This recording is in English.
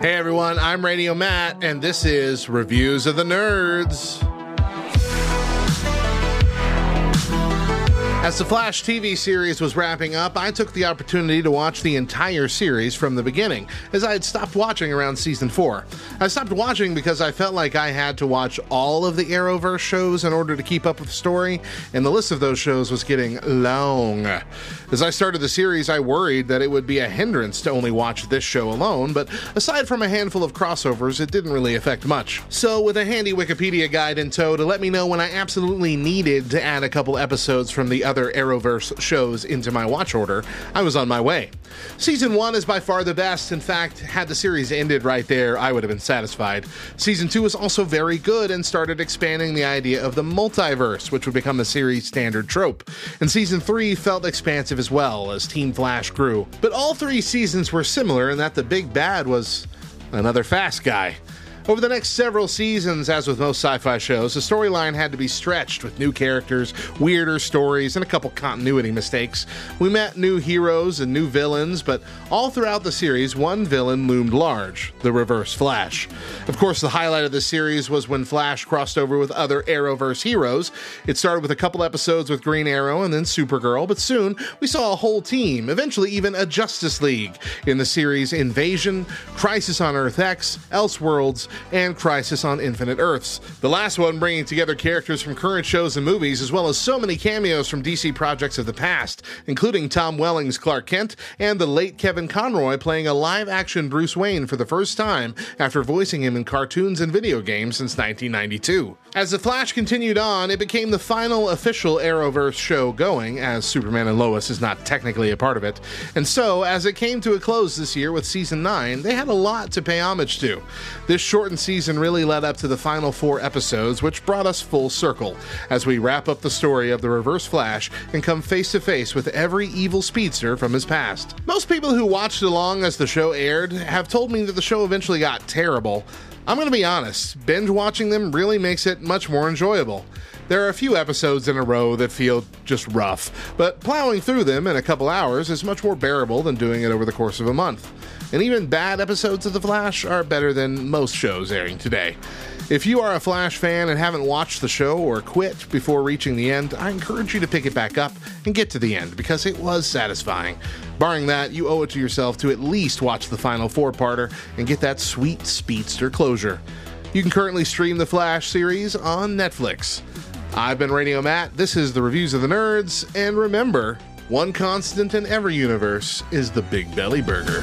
Hey everyone, I'm Radio Matt, and this is Reviews of the Nerds. As the Flash TV series was wrapping up, I took the opportunity to watch the entire series from the beginning, as I had stopped watching around season 4. I stopped watching because I felt like I had to watch all of the Arrowverse shows in order to keep up with the story, and the list of those shows was getting long. As I started the series, I worried that it would be a hindrance to only watch this show alone, but aside from a handful of crossovers, it didn't really affect much. So, with a handy Wikipedia guide in tow to let me know when I absolutely needed to add a couple episodes from the other Arrowverse shows into my watch order, I was on my way. Season 1 is by far the best. In fact, had the series ended right there, I would have been satisfied. Season 2 was also very good and started expanding the idea of the multiverse, which would become a series standard trope. And Season 3 felt expansive as well as Team Flash grew. But all three seasons were similar in that the big bad was another fast guy. Over the next several seasons, as with most sci fi shows, the storyline had to be stretched with new characters, weirder stories, and a couple continuity mistakes. We met new heroes and new villains, but all throughout the series, one villain loomed large the Reverse Flash. Of course, the highlight of the series was when Flash crossed over with other Arrowverse heroes. It started with a couple episodes with Green Arrow and then Supergirl, but soon we saw a whole team, eventually, even a Justice League, in the series Invasion, Crisis on Earth X, Elseworlds, and Crisis on Infinite Earths. The last one bringing together characters from current shows and movies, as well as so many cameos from DC projects of the past, including Tom Welling's Clark Kent and the late Kevin Conroy playing a live action Bruce Wayne for the first time after voicing him in cartoons and video games since 1992. As The Flash continued on, it became the final official Arrowverse show going, as Superman and Lois is not technically a part of it. And so, as it came to a close this year with season 9, they had a lot to pay homage to. This shortened season really led up to the final four episodes, which brought us full circle as we wrap up the story of the Reverse Flash and come face to face with every evil speedster from his past. Most people who watched along as the show aired have told me that the show eventually got terrible. I'm going to be honest, binge watching them really makes it much more enjoyable. There are a few episodes in a row that feel just rough, but plowing through them in a couple hours is much more bearable than doing it over the course of a month. And even bad episodes of The Flash are better than most shows airing today. If you are a Flash fan and haven't watched the show or quit before reaching the end, I encourage you to pick it back up and get to the end because it was satisfying. Barring that, you owe it to yourself to at least watch the final four parter and get that sweet speedster closure. You can currently stream the Flash series on Netflix. I've been Radio Matt, this is the Reviews of the Nerds, and remember, one constant in every universe is the Big Belly Burger.